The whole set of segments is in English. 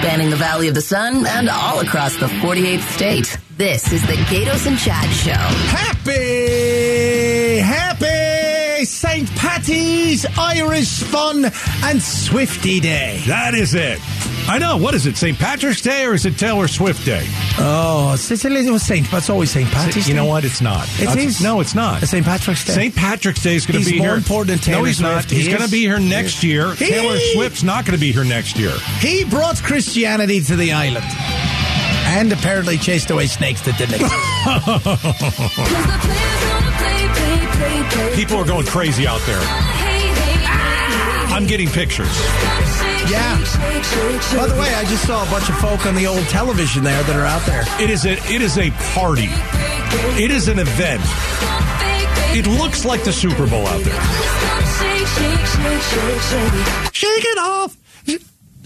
spanning the Valley of the Sun and all across the 48th state. This is the Gaydos and Chad Show. Happy, happy St. Patty's Irish Fun and Swifty Day. That is it. I know. What is it? St. Patrick's Day or is it Taylor Swift Day? Oh, it's, it's, it was St. But it's always St. Patty's you Day. know what? It's not. It That's- is? No, it's not. St. Patrick's Day. St. Patrick's Day is going to be more here. important than no, Taylor he's not. He's He going to be here next year. He- Taylor Swift's not going to be here next year. He brought Christianity to the island. And apparently chased away snakes that didn't exist. People are going crazy out there. I'm getting pictures. yeah. By the way, I just saw a bunch of folk on the old television there that are out there. It is a it is a party. It is an event. It looks like the Super Bowl out there. Shake it off.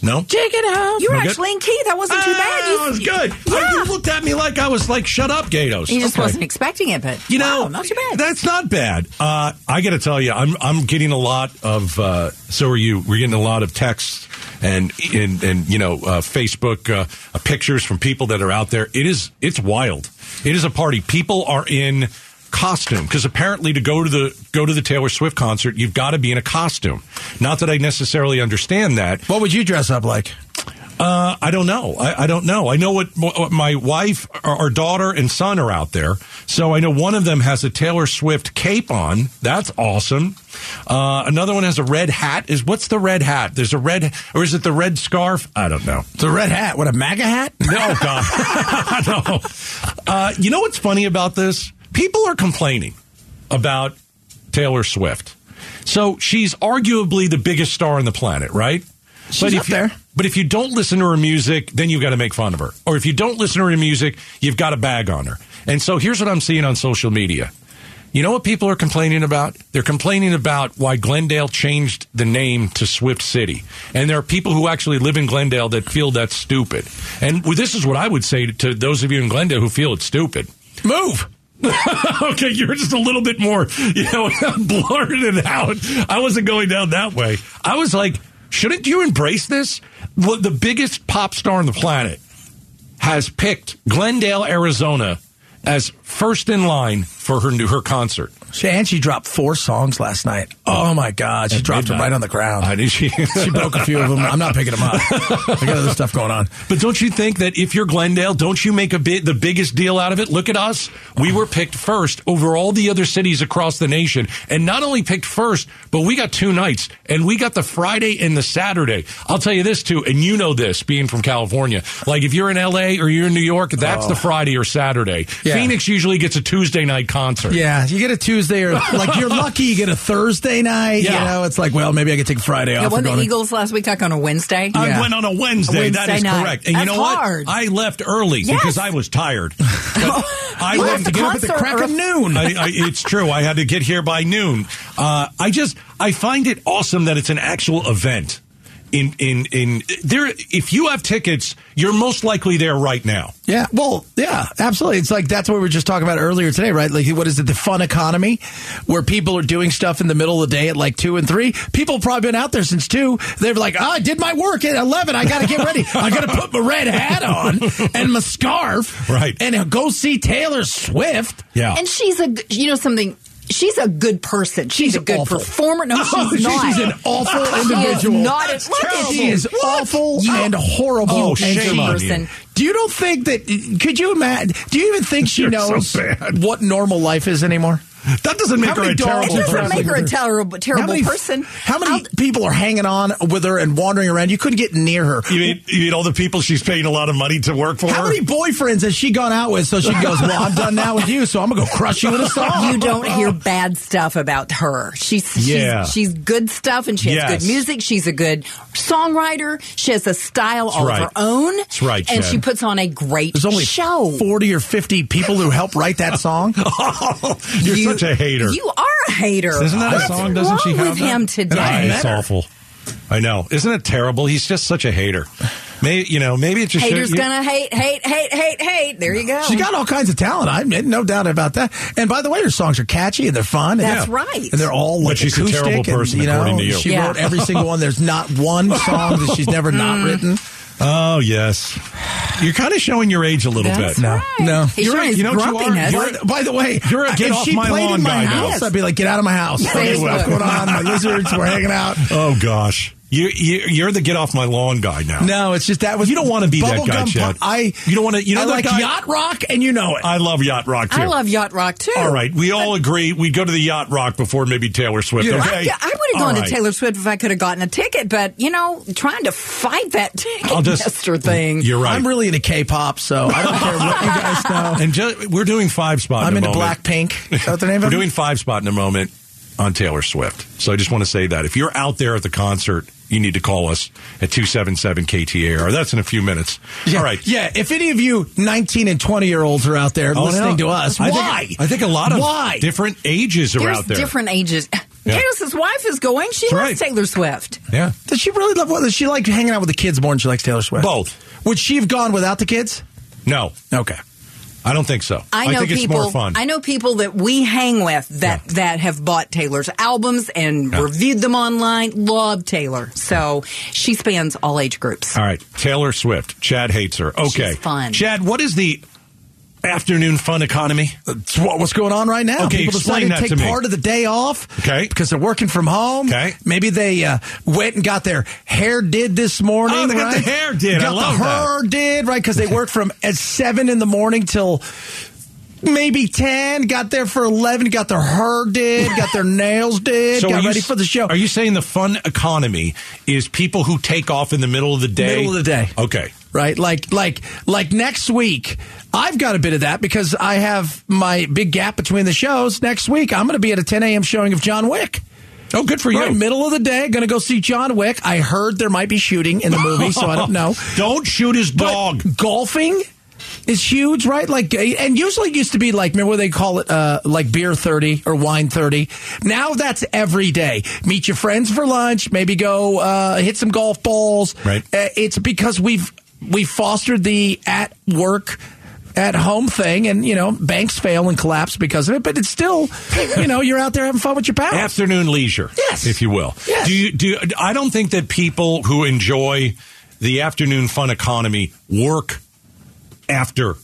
No. Take it out. You were No good? actually in key. That wasn't too bad. Ah, You, that was good. Yeah. You looked at me like I was like, "Shut up, Gaydos." you just Okay. wasn't expecting it, but You know, wow, not too bad. That's not bad. Uh, I got to tell you, I'm I'm getting a lot of. Uh, so are you? We're getting a lot of texts and and and you know uh, Facebook uh, uh, pictures from people that are out there. It is it's wild. It is a party. People are in costume because apparently to go to the go to the Taylor Swift concert, you've got to be in a costume. Not that I necessarily understand that. What would you dress up like? Uh, I don't know. I, I don't know. I know what, what my wife, our, our daughter, and son are out there. So I know one of them has a Taylor Swift cape on. That's awesome. Uh, another one has a red hat. Is what's the red hat? There's a red, or is it the red scarf? I don't know. The red hat. What, a MAGA hat? No, God, no. Uh, you know what's funny about this? People are complaining about Taylor Swift. So she's arguably the biggest star on the planet, right? She's if up you- there. But if you don't listen to her music, then you've got to make fun of her. Or if you don't listen to her music, you've got a bag on her. And so here's what I'm seeing on social media. You know what people are complaining about? They're complaining about why Glendale changed the name to Swift City. And there are people who actually live in Glendale that feel that's stupid. And this is what I would say to those of you in Glendale who feel it's stupid. Move. okay, you're just a little bit more, you know, blurted out. I wasn't going down that way. I was like, shouldn't you embrace this? The biggest pop star on the planet has picked Glendale, Arizona as first in line for her new her concert. She, and she dropped four songs last night. Oh my God. She At dropped them right on the ground. I did she She broke a few of them. I'm not picking them up. I got other stuff going on. But don't you think that if you're Glendale, don't you make a bit the biggest deal out of it? Look at us. We were picked first over all the other cities across the nation. And not only picked first, but we got two nights. And we got the Friday and the Saturday. I'll tell you this too, and you know this being from California. Like if you're in LA or you're in New York, that's oh. the Friday or Saturday. Oh. Yeah. Phoenix usually gets a Tuesday night concert. Yeah, you get a Tuesday or like you're lucky you get a Thursday night. Yeah. You know, it's like, well, maybe I could take Friday Yeah, off. won and the go to- Eagles last week like on a Wednesday. I Yeah. went on a Wednesday. that Wednesday is night. correct. And you That's know what? I left early Yes. because I was tired. I You left left to get up at the crack of noon. I, I, it's true. I had to get here by noon. Uh, I just I find it awesome that it's an actual event. In in in there, if you have tickets, you're most likely there right now. Yeah, well, yeah, absolutely. It's like that's what we were just talking about earlier today, right? Like, what is it, the fun economy, where people are doing stuff in the middle of the day at like two and three? People have probably been out there since two. They're like, oh, I did my work at 11. I got to get ready. I got to put my red hat on and my scarf. Right. And go see Taylor Swift. Yeah, And she's a, you know, something. She's a good person. She's, She's a good awful. performer. No, she's Oh, not. she's an awful She is individual. not. That's Look at terrible. She is awful You- and horrible. Oh, and shame on person. you. Do you don't think that? Could you imagine? Do you even think she You're so knows bad. what normal life is anymore? That doesn't make How her a dogs terrible are doesn't person. make her a terrible, How many, person. How many I'll- people are hanging on with her and wandering around? You couldn't get near her. You mean, you mean all the people she's paying a lot of money to work for? How many boyfriends has she gone out with? So she goes, "Well, I'm done now with you, so I'm gonna go crush you in a song." you don't hear bad stuff about her. She's Yeah. she's, she's good stuff, and she has Yes. good music. She's a good songwriter. She has a style all right. of her own. That's right, and Chad. she puts on a great There's only show. forty or fifty people who help write that song. Oh, you're You- such a hater. You are a hater. Isn't that a song? Doesn't she wrong have with that? him I today? it's met her. awful. I know. Isn't it terrible? He's just such a hater. Maybe you know. Maybe it just Haters should, gonna hate, hate, hate, hate, hate. There you go. She got all kinds of talent. I no doubt about that. And by the way, her songs are catchy and they're fun. That's and, right. And they're all like But she's a acoustic terrible and, person, you know, according to you. She Yeah. wrote every single one. There's not one song that she's never not Mm. written. Oh yes, you're kind of showing your age a little That's bit. No, right. no. He's You're right. You know what you are? You're- By, by the way, You're a get if off my played lawn in my guy now. house, I'd be like, "Get out of my house!" Yes, Okay, you what's going on? My lizards, we're hanging out. Oh gosh, you, you you're the get off my lawn guy now. No, it's just that was You don't wanna be that bubblegum guy, pop- Chad. I You don't wanna- you know I like guy- yacht rock, and you know it. I love yacht rock too. I love yacht rock too. All right, we all agree we'd go to the yacht rock before maybe Taylor Swift. Yeah. Okay, Yeah, I would have gone right. to Taylor Swift if I could have gotten a ticket, but you know, trying to fight that I'll just- Ticketmaster thing. You're right. I'm really into K-pop, so I don't care what you guys know. and ju- we're doing five spot. In a moment. I'm in into. Blackpink. Is that what the name We're doing five spot in a moment on Taylor Swift. So I just want to say that if you're out there at the concert, you need to call us at 277 KTAR. That's in a few minutes. Yeah, All right. Yeah, if any of you 19 and 20 year olds are out there Oh, listening no. to us, I why? Think, I think a lot of why? different ages are There's out there. different ages. Yeah. Taylor's wife is going. She That's loves right. Taylor Swift. Yeah. Does she really love? What does she like hanging out with the kids more than she likes Taylor Swift? Both. Would she have gone without the kids? No, Okay. I don't think so. I know think people. it's more fun. I know people that we hang with that that have bought Taylor's albums and Yeah. reviewed them online. Love Taylor, so she spans all age groups. All right, Taylor Swift. Chad hates her. Okay, She's fun. Chad, what is the afternoon fun economy? It's what, what's going on right now? Okay, People explain decided that to take to me. part of the day off. Okay. Because they're working from home. Okay. Maybe they uh, went and got their hair did this morning. Oh, they got the hair did. I Got love the hair did right because they worked from at seven in the morning till. Maybe ten. Got there for eleven. Got their hair did. Got their nails did. are got ready s- for the show. Are you saying the fun economy is people who take off in the middle of the day? Middle of the day. Okay. Right? Like like like next week, I've got a bit of that because I have my big gap between the shows. Next week, I'm going to be at a 10 a.m. showing of John Wick. Oh, good for you. Right, middle of the day, going to go see John Wick. I heard there might be shooting in the movie, so I don't know. Don't shoot his But dog. golfing is huge, right? Like, and usually it used to be like, remember what they call it, uh, like beer 30 or wine 30. Now that's every day. Meet your friends for lunch, maybe go, uh, hit some golf balls. Right. Uh, it's because we've, we've fostered the at work, at home thing and, you know, banks fail and collapse because of it, but it's still, you know, you're out there having fun with your pals. Afternoon leisure, Yes. if you will. Yes. Do you do? I don't think that people who enjoy the afternoon fun economy work after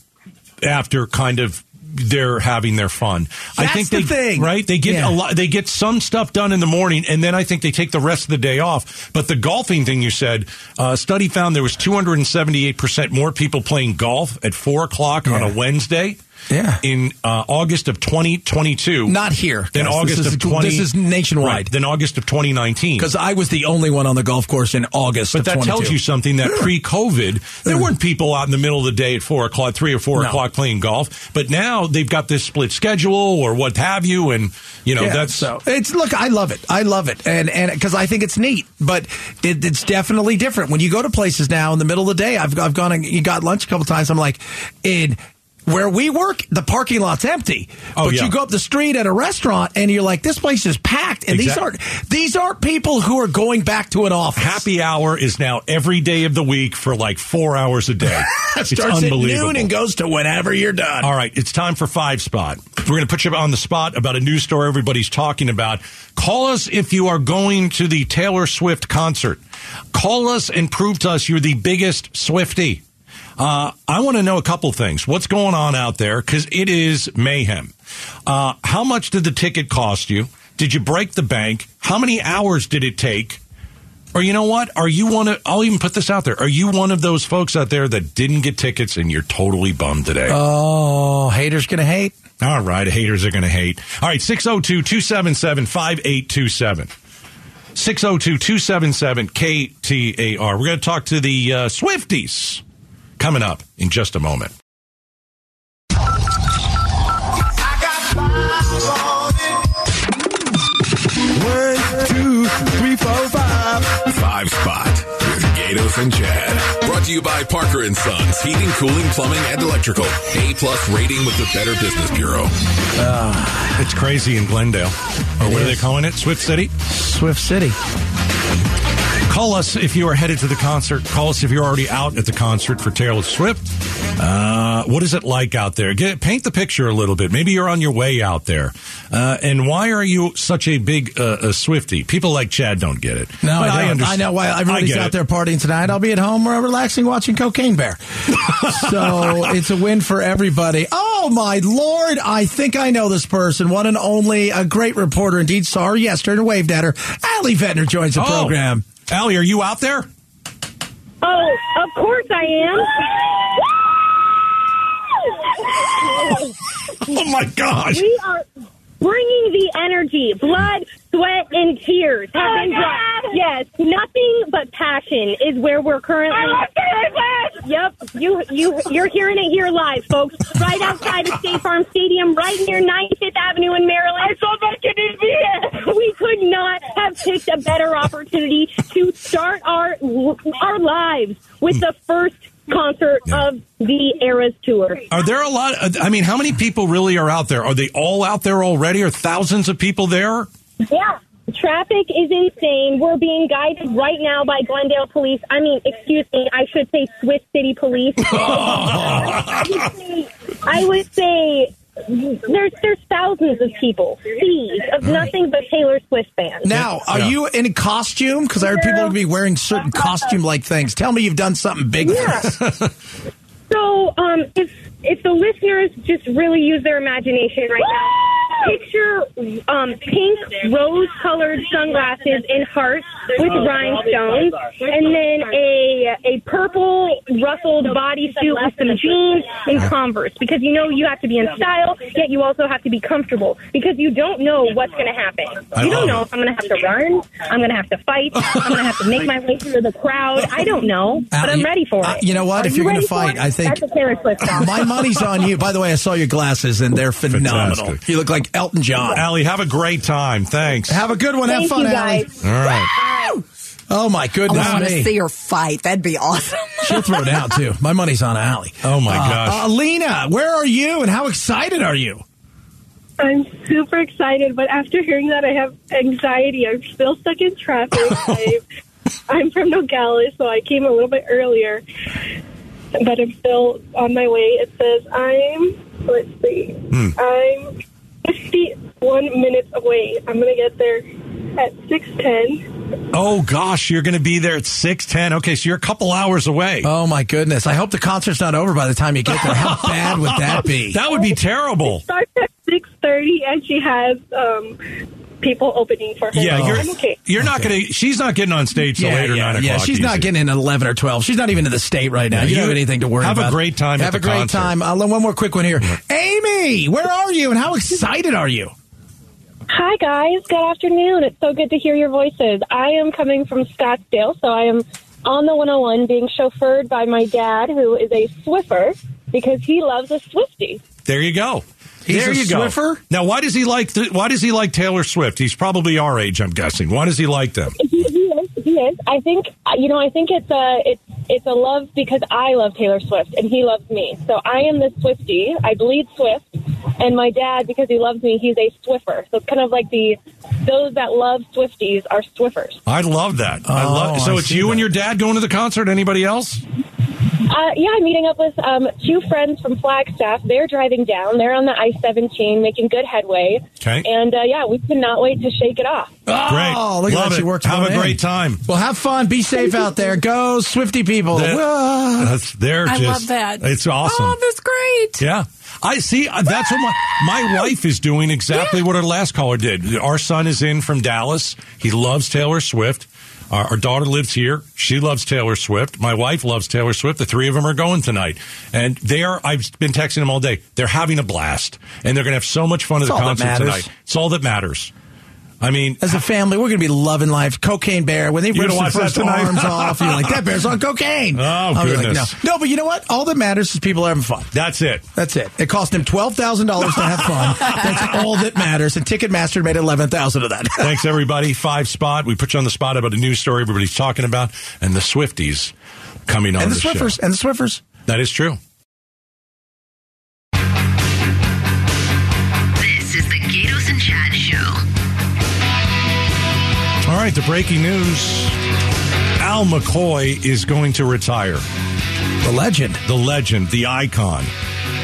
after kind of they're having their fun. I That's think the they thing. right. They get Yeah. a lot. They get some stuff done in the morning, and then I think they take the rest of the day off. But the golfing thing you said, uh, study found there was 278 percent more people playing golf at four o'clock on a Wednesday. Yeah. In uh, August of 2022. Not here. Then guys. August This is- of 20. This is nationwide. Right, then August of 2019. Because I was the only one on the golf course in August. But of that 22. tells you something that pre-COVID, there weren't people out in the middle of the day at four o'clock, three or four No. o'clock playing golf. But now they've got this split schedule or what have you, and you know Yeah, that's so it's look. I love it. I love it, and and because I think it's neat. But it, it's definitely different when you go to places now in the middle of the day. I've I've gone and you got lunch a couple times. I'm like, in where we work, the parking lot's empty. Oh, but yeah. you go up the street at a restaurant and you're like, this place is packed. And these aren't these aren't people who are going back to an office. happy hour is now every day of the week for like four hours a day. it's starts at unbelievable. noon and goes to whenever you're done. All right, it's time for five spot. We're going to put you on the spot about a news story everybody's talking about. Call us if you are going to the Taylor Swift concert. Call us and prove to us you're the biggest Swifty. Uh, I want to know a couple things. What's going on out there? Because it is mayhem. Uh, how much did the ticket cost you? Did you break the bank? How many hours did it take? Or you know what? Are you one of? I'll even put this out there. Are you one of those folks out there that didn't get tickets and you're totally bummed today? Oh, haters gonna hate. All right, haters are going to hate. All right, 602 277 5827. 602 277 KTAR. We're going to talk to the uh, Swifties coming up in just a moment. One, two, three, four, five. Five Spot with Gaydos and Chad. Brought to you by Parker and Sons Heating, Cooling, Plumbing, and Electrical. A plus rating with the Better Business Bureau. Ah, it's crazy in Glendale. Or what are they calling it? Swift City? Swift City. Call us if you are headed to the concert. Call us if you're already out at the concert for Taylor Swift. Uh, what is it like out there? Get, paint the picture a little bit. Maybe you're on your way out there. Uh, and why are you such a big uh, a Swifty? People like Chad don't get it. No, I, don't. understand- I know why everybody's out it. there partying tonight. I'll be at home uh, relaxing watching Cocaine Bear. so it's a win for everybody. Oh, my Lord. I think I know this person. One and only, a great reporter. Indeed, saw her yesterday and waved at her. Allie Vettner joins the Oh. program. Allie, are you out there? Oh, of course I am. Oh my gosh! We are bringing the energy, blood, sweat, and tears have been brought. Yes, nothing but passion is where we're currently. Yep, you you you're hearing it here live, folks. Right outside of State Farm Stadium, right near 95th Avenue in Maryland. I saw my kidneys We could not have picked a better opportunity to start our our lives with the first concert of the Eras tour. Are there a lot? I mean, how many people really are out there? Are they all out there already? Are thousands of people there? Yeah. Traffic is insane. We're being guided right now by Glendale Police. I mean, excuse me, I should say Swift City Police. I would say, I would say there's there's thousands of people, seas of nothing but Taylor Swift fans. Now, are Yeah. you in costume? Because I heard people would be wearing certain costume like things. Tell me you've done something big. Yeah. So, um, if if the listeners just really use their imagination right now, picture um, pink rose-colored sunglasses in hearts with rhinestones, and then a a purple ruffled bodysuit with some jeans and Converse, because you know you have to be in style, yet you also have to be comfortable, because you don't know what's going to happen. You don't know if I'm going to have to run, I'm going to have to fight, I'm going to have to make my way through the crowd. I don't know, but Uh, I'm ready for uh, it. you know what? Are If you're gonna fight. I think- that's a Taylor Swift song. My money's on you. By the way, I saw your glasses and they're phenomenal. Fantastic. You look like Elton John. Allie, have a great time. Thanks. Have a good one. Thank Have fun, you Allie. guys. All right. Oh my goodness! I want to see her fight. That'd be awesome. She'll throw down too. My money's on Allie. Oh, my Uh, gosh. uh, Lena, where are you and how excited are you? I'm super excited, but after hearing that, I have anxiety. I'm still stuck in traffic. I, I'm from Nogales, so I came a little bit earlier, but I'm still on my way. It says I'm, let's see, I'm 51 minutes away. I'm going to get there at 610. Oh gosh, you're going to be there at six ten. Okay, so you're a couple hours away. Oh my goodness. I hope the concert's not over by the time you get there. How bad would that be? That would be terrible. Starts at 6.30, and she has um, people opening for her. Yeah, So you're I'm okay. you're not going to. She's not getting on stage till eight or nine o'clock. yeah. She's not getting in at 11 or 12. She's not even in the state right now. Yeah, you, don't you have anything to worry have a great time at Have the a great concert. time. Uh, one more quick one here. Amy, where are you and how excited are you? Hi, guys. Good afternoon. It's so good to hear your voices. I am coming from Scottsdale, so I am on the 101 being chauffeured by my dad, who is a Swiffer, because he loves a Swifty. There you go. He's there a you go. Now, why does he like? The, why does he like Taylor Swift? He's probably our age, I'm guessing. Why does he like them? He, he is. He is. I think you know. I think it's a it's it's a love because I love Taylor Swift and he loves me. So I am the Swifty. I bleed Swift, and my dad because he loves me, he's a Swiffer. So it's kind of like the those that love Swifties are Swiffers. I love that. I Oh, love. So I it's you that. and your dad going to the concert. Anybody else? Uh, yeah, I'm meeting up with um, two friends from Flagstaff. They're driving down. They're on the I-17, making good headway. Okay. And uh, yeah, we cannot wait to shake it off. Great. Oh, look at Love that. She it. worked Have a in. great time. Well, have fun. Be safe out there. Go, Swifty people. That- That's they're I just. love that. It's awesome. Oh, that's great. Yeah. I see. uh, That's what my my wife is doing. Exactly what our last caller did. Our son is in from Dallas. He loves Taylor Swift. Our, our daughter lives here. She loves Taylor Swift. My wife loves Taylor Swift. The three of them are going tonight, and they are. I've been texting them all day. They're having a blast, and they're going to have so much fun That's at the concert tonight. It's all that matters. I mean, As a family, we're going to be loving life. Cocaine Bear, when they rip the first arms off, you're like, that bear's on cocaine. Oh, I'll be like, goodness. no. no, but you know what? All that matters is people are having fun. that's it. That's it. It cost him twelve thousand dollars to have fun. That's all that matters. And Ticketmaster made eleven thousand of that. Thanks, everybody. Five spot. We put you on the spot about a news story everybody's talking about, and the Swifties coming on and the the show. And the Swiffers. That is true. Right, the breaking news. Al McCoy is going to retire. The legend. The legend, the icon.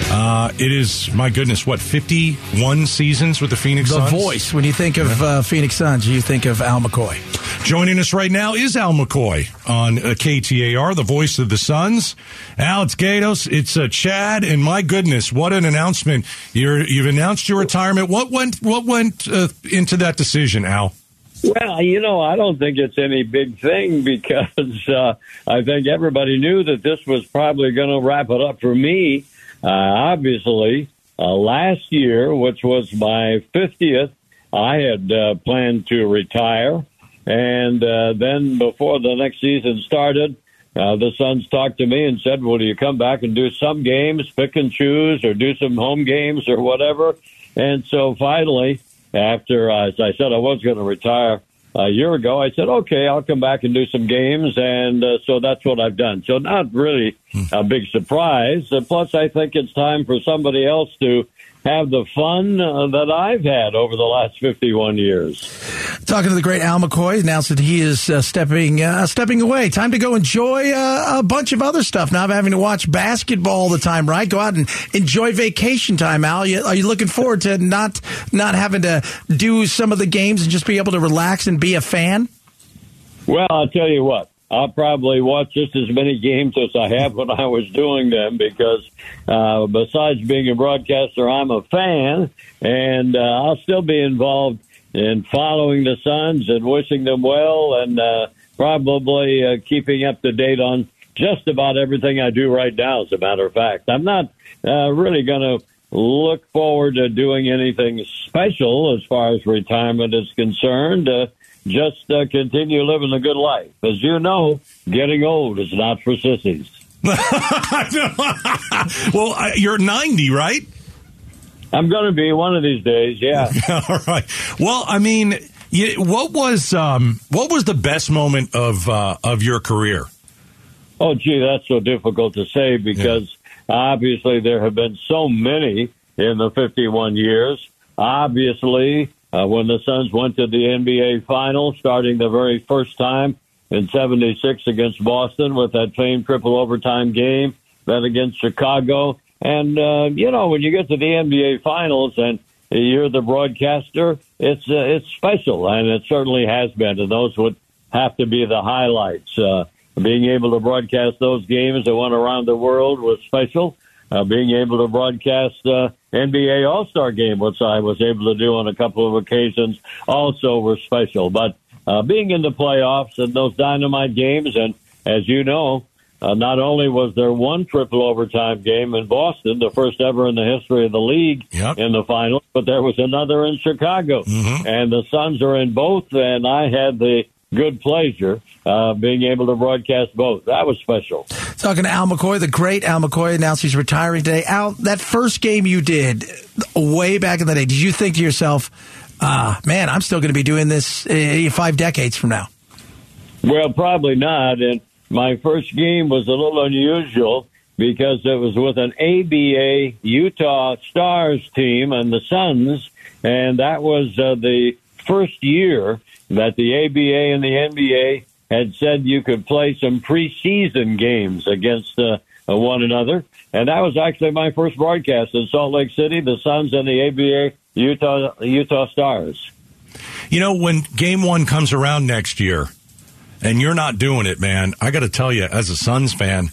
Uh, it is, my goodness, what, 51 seasons with the Phoenix The Suns? voice. When you think of uh, Phoenix Suns, you think of Al McCoy. Joining us right now is Al McCoy on uh, KTAR, the voice of the Suns. Al, it's Gaydos, it's uh, Chad, and my goodness, what an announcement! You're, you've announced your retirement. What went what went uh, into that decision, Al? Well, you know, I don't think it's any big thing because uh, I think everybody knew that this was probably going to wrap it up for me. Uh, obviously, uh, last year, which was my 50th, I had uh, planned to retire. And uh, then before the next season started, uh, the Suns talked to me and said, Will you come back and do some games, pick and choose, or do some home games or whatever? And so finally, after, uh, as I said, I was going to retire a year ago, I said, okay, I'll come back and do some games. And uh, so that's what I've done. So not really a big surprise. Uh, plus, I think it's time for somebody else to have the fun uh, that I've had over the last 51 years. Talking to the great Al McCoy, announced that he is uh, stepping uh, stepping away. Time to go enjoy uh, a bunch of other stuff. Not having to watch basketball all the time, right? Go out and enjoy vacation time, Al. You, are you looking forward to not not having to do some of the games and just be able to relax and be a fan? Well, I'll tell you what. I'll probably watch just as many games as I have when I was doing them because uh, besides being a broadcaster, I'm a fan, and uh, I'll still be involved in following the Suns and wishing them well, and uh, probably uh, keeping up to date on just about everything I do right now. As a matter of fact, I'm not uh, really going to look forward to doing anything special as far as retirement is concerned. Uh, just uh, continue living a good life. As you know, getting old is not for sissies. well, uh, you're 90, right? I'm going to be one of these days. Yeah. All right. Well, I mean, you, what was um, what was the best moment of uh, of your career? Oh, gee, that's so difficult to say because obviously there have been so many in the 51 years. Obviously, uh, when the Suns went to the NBA Finals, starting the very first time in '76 against Boston with that famed triple overtime game, then against Chicago, and uh, you know when you get to the NBA Finals and you're the broadcaster, it's uh, it's special, and it certainly has been, and those would have to be the highlights. Uh, being able to broadcast those games that went around the world was special. Uh, being able to broadcast uh, NBA All Star Game, which I was able to do on a couple of occasions, also were special. But uh, being in the playoffs and those dynamite games, and as you know, uh, not only was there one triple overtime game in Boston, the first ever in the history of the league Yep. in the finals, but there was another in Chicago, and the Suns are in both. And I had the good pleasure uh, being able to broadcast both. That was special. Talking to Al McCoy, the great Al McCoy announced he's retiring today. Al, that first game you did way back in the day, did you think to yourself, ah, man, I'm still going to be doing this uh, five decades from now? Well, probably not. And my first game was a little unusual because it was with an ABA Utah Stars team and the Suns, and that was uh, the first year that the ABA and the NBA had said you could play some preseason games against uh, uh, one another. And that was actually my first broadcast in Salt Lake City, the Suns and the ABA Utah Utah Stars. You know, when game one comes around next year and you're not doing it, man, I got to tell you, as a Suns fan,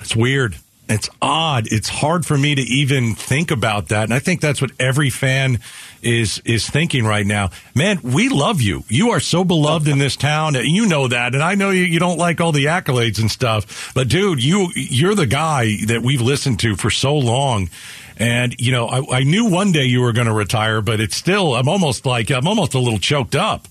it's weird. It's odd. It's hard for me to even think about that. And I think that's what every fan is is thinking right now. Man, we love you. You are so beloved in this town. You know that. And I know you, you don't like all the accolades and stuff. But dude, you you're the guy that we've listened to for so long. And, you know, I, I knew one day you were going to retire, but it's still, I'm almost like, I'm almost a little choked up.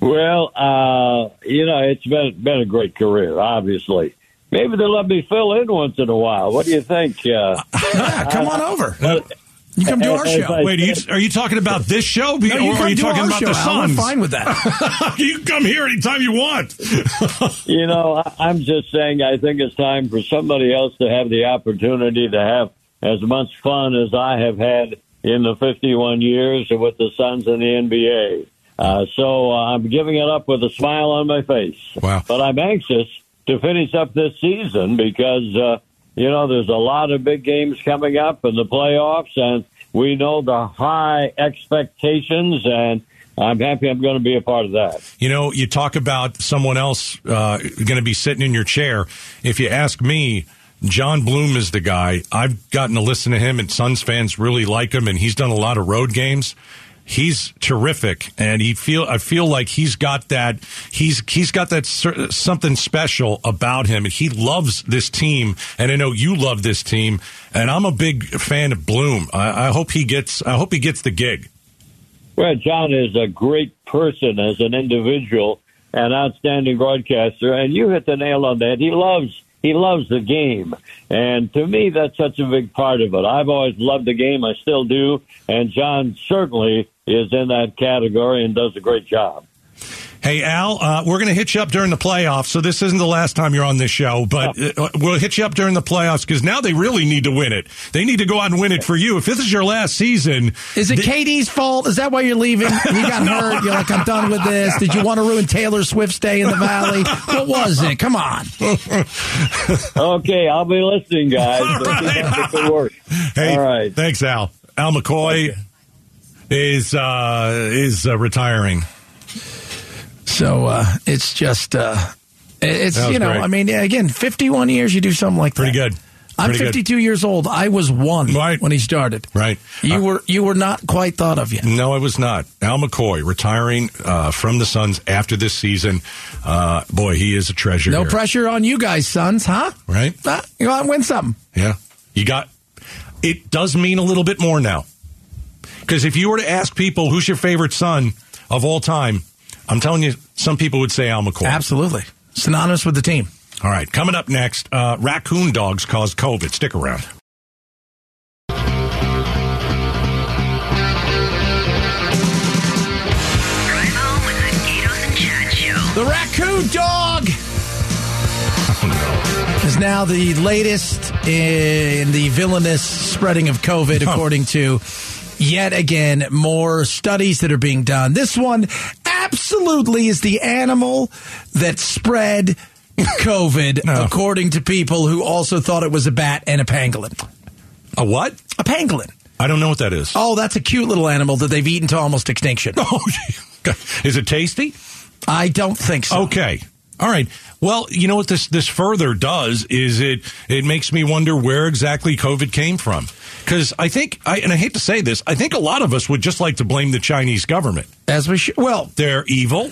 Well, uh, you know, it's been been a great career, obviously. Maybe they'll let me fill in once in a while. What do you think? Uh, Come on over. You come do our show. I Wait, are you, are you talking about this show? No, you or come are you do talking our about show, the Al. We're Suns? fine with that. you come here anytime you want. you know, I- I'm just saying. I think it's time for somebody else to have the opportunity to have as much fun as I have had in the 51 years with the Suns and the NBA. Uh, so uh, I'm giving it up with a smile on my face. Wow. But I'm anxious to finish up this season because, uh, you know, there's a lot of big games coming up in the playoffs, and we know the high expectations, and I'm happy I'm going to be a part of that. You know, you talk about someone else uh, going to be sitting in your chair. If you ask me, John Bloom is the guy. I've gotten to listen to him, and Suns fans really like him, and he's done a lot of road games. He's terrific, and he feel I feel like he's got that he's he's got that something special about him, he loves this team. And I know you love this team, and I'm a big fan of Bloom. I, I hope he gets I hope he gets the gig. Well, John is a great person as an individual, an outstanding broadcaster, and you hit the nail on that. He loves he loves the game, and to me, that's such a big part of it. I've always loved the game, I still do, and John certainly is in that category and does a great job. Hey Al, uh, we're going to hit you up during the playoffs. So this isn't the last time you're on this show, but uh, we'll hit you up during the playoffs because now they really need to win it. They need to go out and win it for you. If this is your last season, Is it th- Katie's fault? Is that why you're leaving? You got hurt. You're like, I'm done with this. Did you want to ruin Taylor Swift's day in the Valley? What was it? Come on. Okay, I'll be listening, guys. But keep up the good work. Hey, All right. thanks, Al. Al McCoy is uh, is uh, retiring. So uh, it's just, uh, it's, you know, great. I mean, again, 51 years, you do something like that. Pretty that. good. I'm Pretty good. 52 years old. I was one Right. when he started. Right. You Uh, were you were not quite thought of yet. No, I was not. Al McCoy retiring uh, from the Suns after this season. Uh, boy, he is a treasure. No here. pressure on you guys, Suns, huh? Right? Uh, you out and win something. Yeah. You got it does mean a little bit more now. Because if you were to ask people who's your favorite son of all time, I'm telling you, some people would say Al McCoy. Absolutely. Synonymous with the team. All right, coming up next, uh, raccoon dogs caused COVID. Stick around. Drive home with the Gaydos and Chad Show. The raccoon dog is now the latest in the villainous spreading of COVID, according to yet again more studies that are being done. This one absolutely is the animal that spread COVID, No. according to people who also thought it was a bat and a pangolin. A what? A pangolin. I don't know what that is. Oh, that's a cute little animal that they've eaten to almost extinction. Oh, is it tasty? I don't think so. Okay. All right. Well, you know what this this further does is it it makes me wonder where exactly COVID came from. Because I think, I, and I hate to say this, I think a lot of us would just like to blame the Chinese government. As we should. Well, They're evil.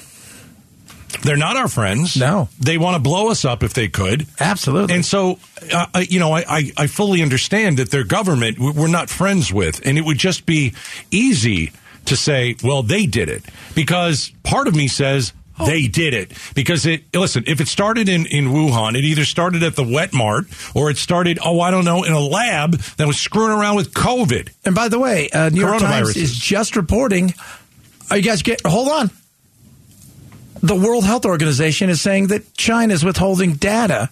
They're not our friends. No. They want to blow us up if they could. absolutely. And so, uh, I- you know, I, I, I fully understand that their government we're not friends with, and it would just be easy to say, well, they did it. Because part of me says, they did it because it. Listen, if it started in in Wuhan, it either started at the wet mart or it started. Oh, I don't know, in a lab that was screwing around with COVID. And by the way, uh, New York Times is just reporting. Are you guys get? Hold on. The World Health Organization is saying that China is withholding data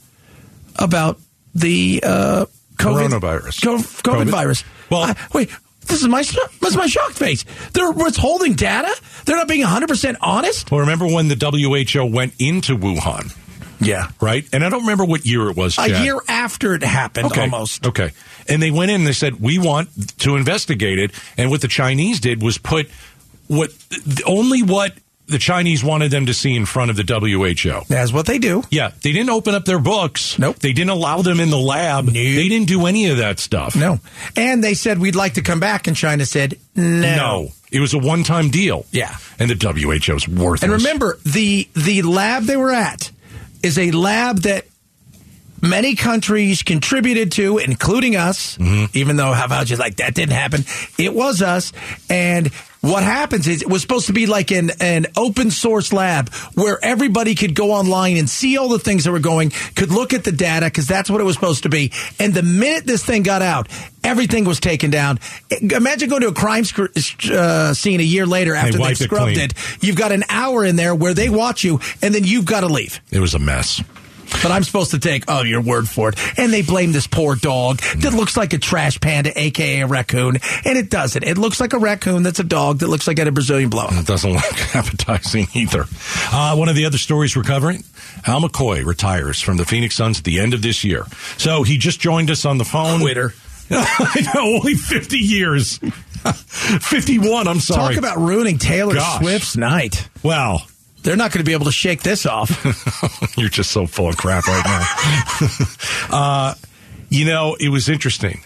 about the uh, COVID, Coronavirus. COVID, COVID? virus. Well- I- wait. This is my this is my shocked face. They're withholding data. They're not being 100 percent honest. Well, remember when the WHO went into Wuhan, Yeah, right? And I don't remember what year it was. a year after it happened, Okay. almost. Okay. And they went in and they said, we want to investigate it. And what the Chinese did was put what only what the Chinese wanted them to see in front of the WHO. That's what they do. Yeah, they didn't open up their books. Nope. They didn't allow them in the lab. They didn't do any of that stuff. No, and they said we'd like to come back, and China said no. No. It was a one-time deal. Yeah. And the WHO's worthless. And remember, the the lab they were at is a lab that many countries contributed to, including us. Mm-hmm. Even though how about you like that didn't happen, it was us. And what happens is it was supposed to be like an an open source lab where everybody could go online and see all the things that were going, could look at the data because that's what it was supposed to be. And the minute this thing got out, everything was taken down. Imagine going to a crime sc- uh, scene a year later after they've it scrubbed clean. it. You've got an hour in there where they watch you, and then you've got to leave. It was a mess. But I'm supposed to take, oh, your word for it. And they blame this poor dog that looks like a trash panda, aka a raccoon. And it doesn't. It looks like a raccoon that's a dog that looks like at a Brazilian blowout. It doesn't look appetizing either. Uh, one of the other stories we're covering Al McCoy retires from the Phoenix Suns at the end of this year. So he just joined us on the phone. Quitter. I know, only 50 years. 51, I'm sorry. Talk about ruining Taylor Gosh. Swift's night. Well, They're not going to be able to shake this off. You're just so full of crap right now. uh, you know, it was interesting.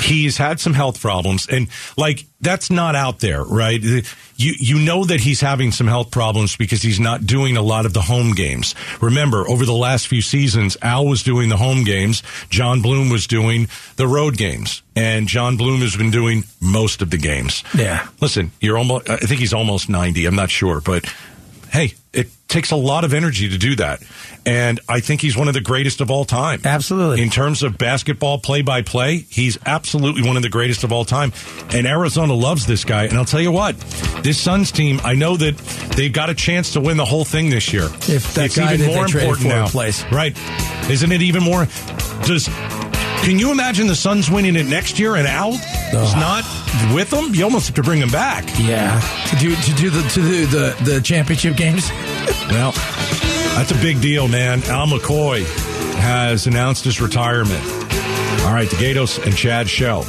He's had some health problems, and like that's not out there, right? You you know that he's having some health problems because he's not doing a lot of the home games. Remember, over the last few seasons, Al was doing the home games, John Bloom was doing the road games, and John Bloom has been doing most of the games. Yeah. Listen, you're almost. I think he's almost ninety. I'm not sure, but hey, it takes a lot of energy to do that. And I think he's one of the greatest of all time. Absolutely. In terms of basketball play by play, he's absolutely one of the greatest of all time. And Arizona loves this guy. And I'll tell you what, this Suns team, I know that they've got a chance to win the whole thing this year. If that it's guy even that more important for now. plays. Right. Isn't it even more does can you imagine the Suns winning it next year and Al is not with them? You almost have to bring him back. yeah. To do, to do the, to do the, the championship games. Well, that's a big deal, man. Al McCoy has announced his retirement. All right, the Gaydos and Chad show.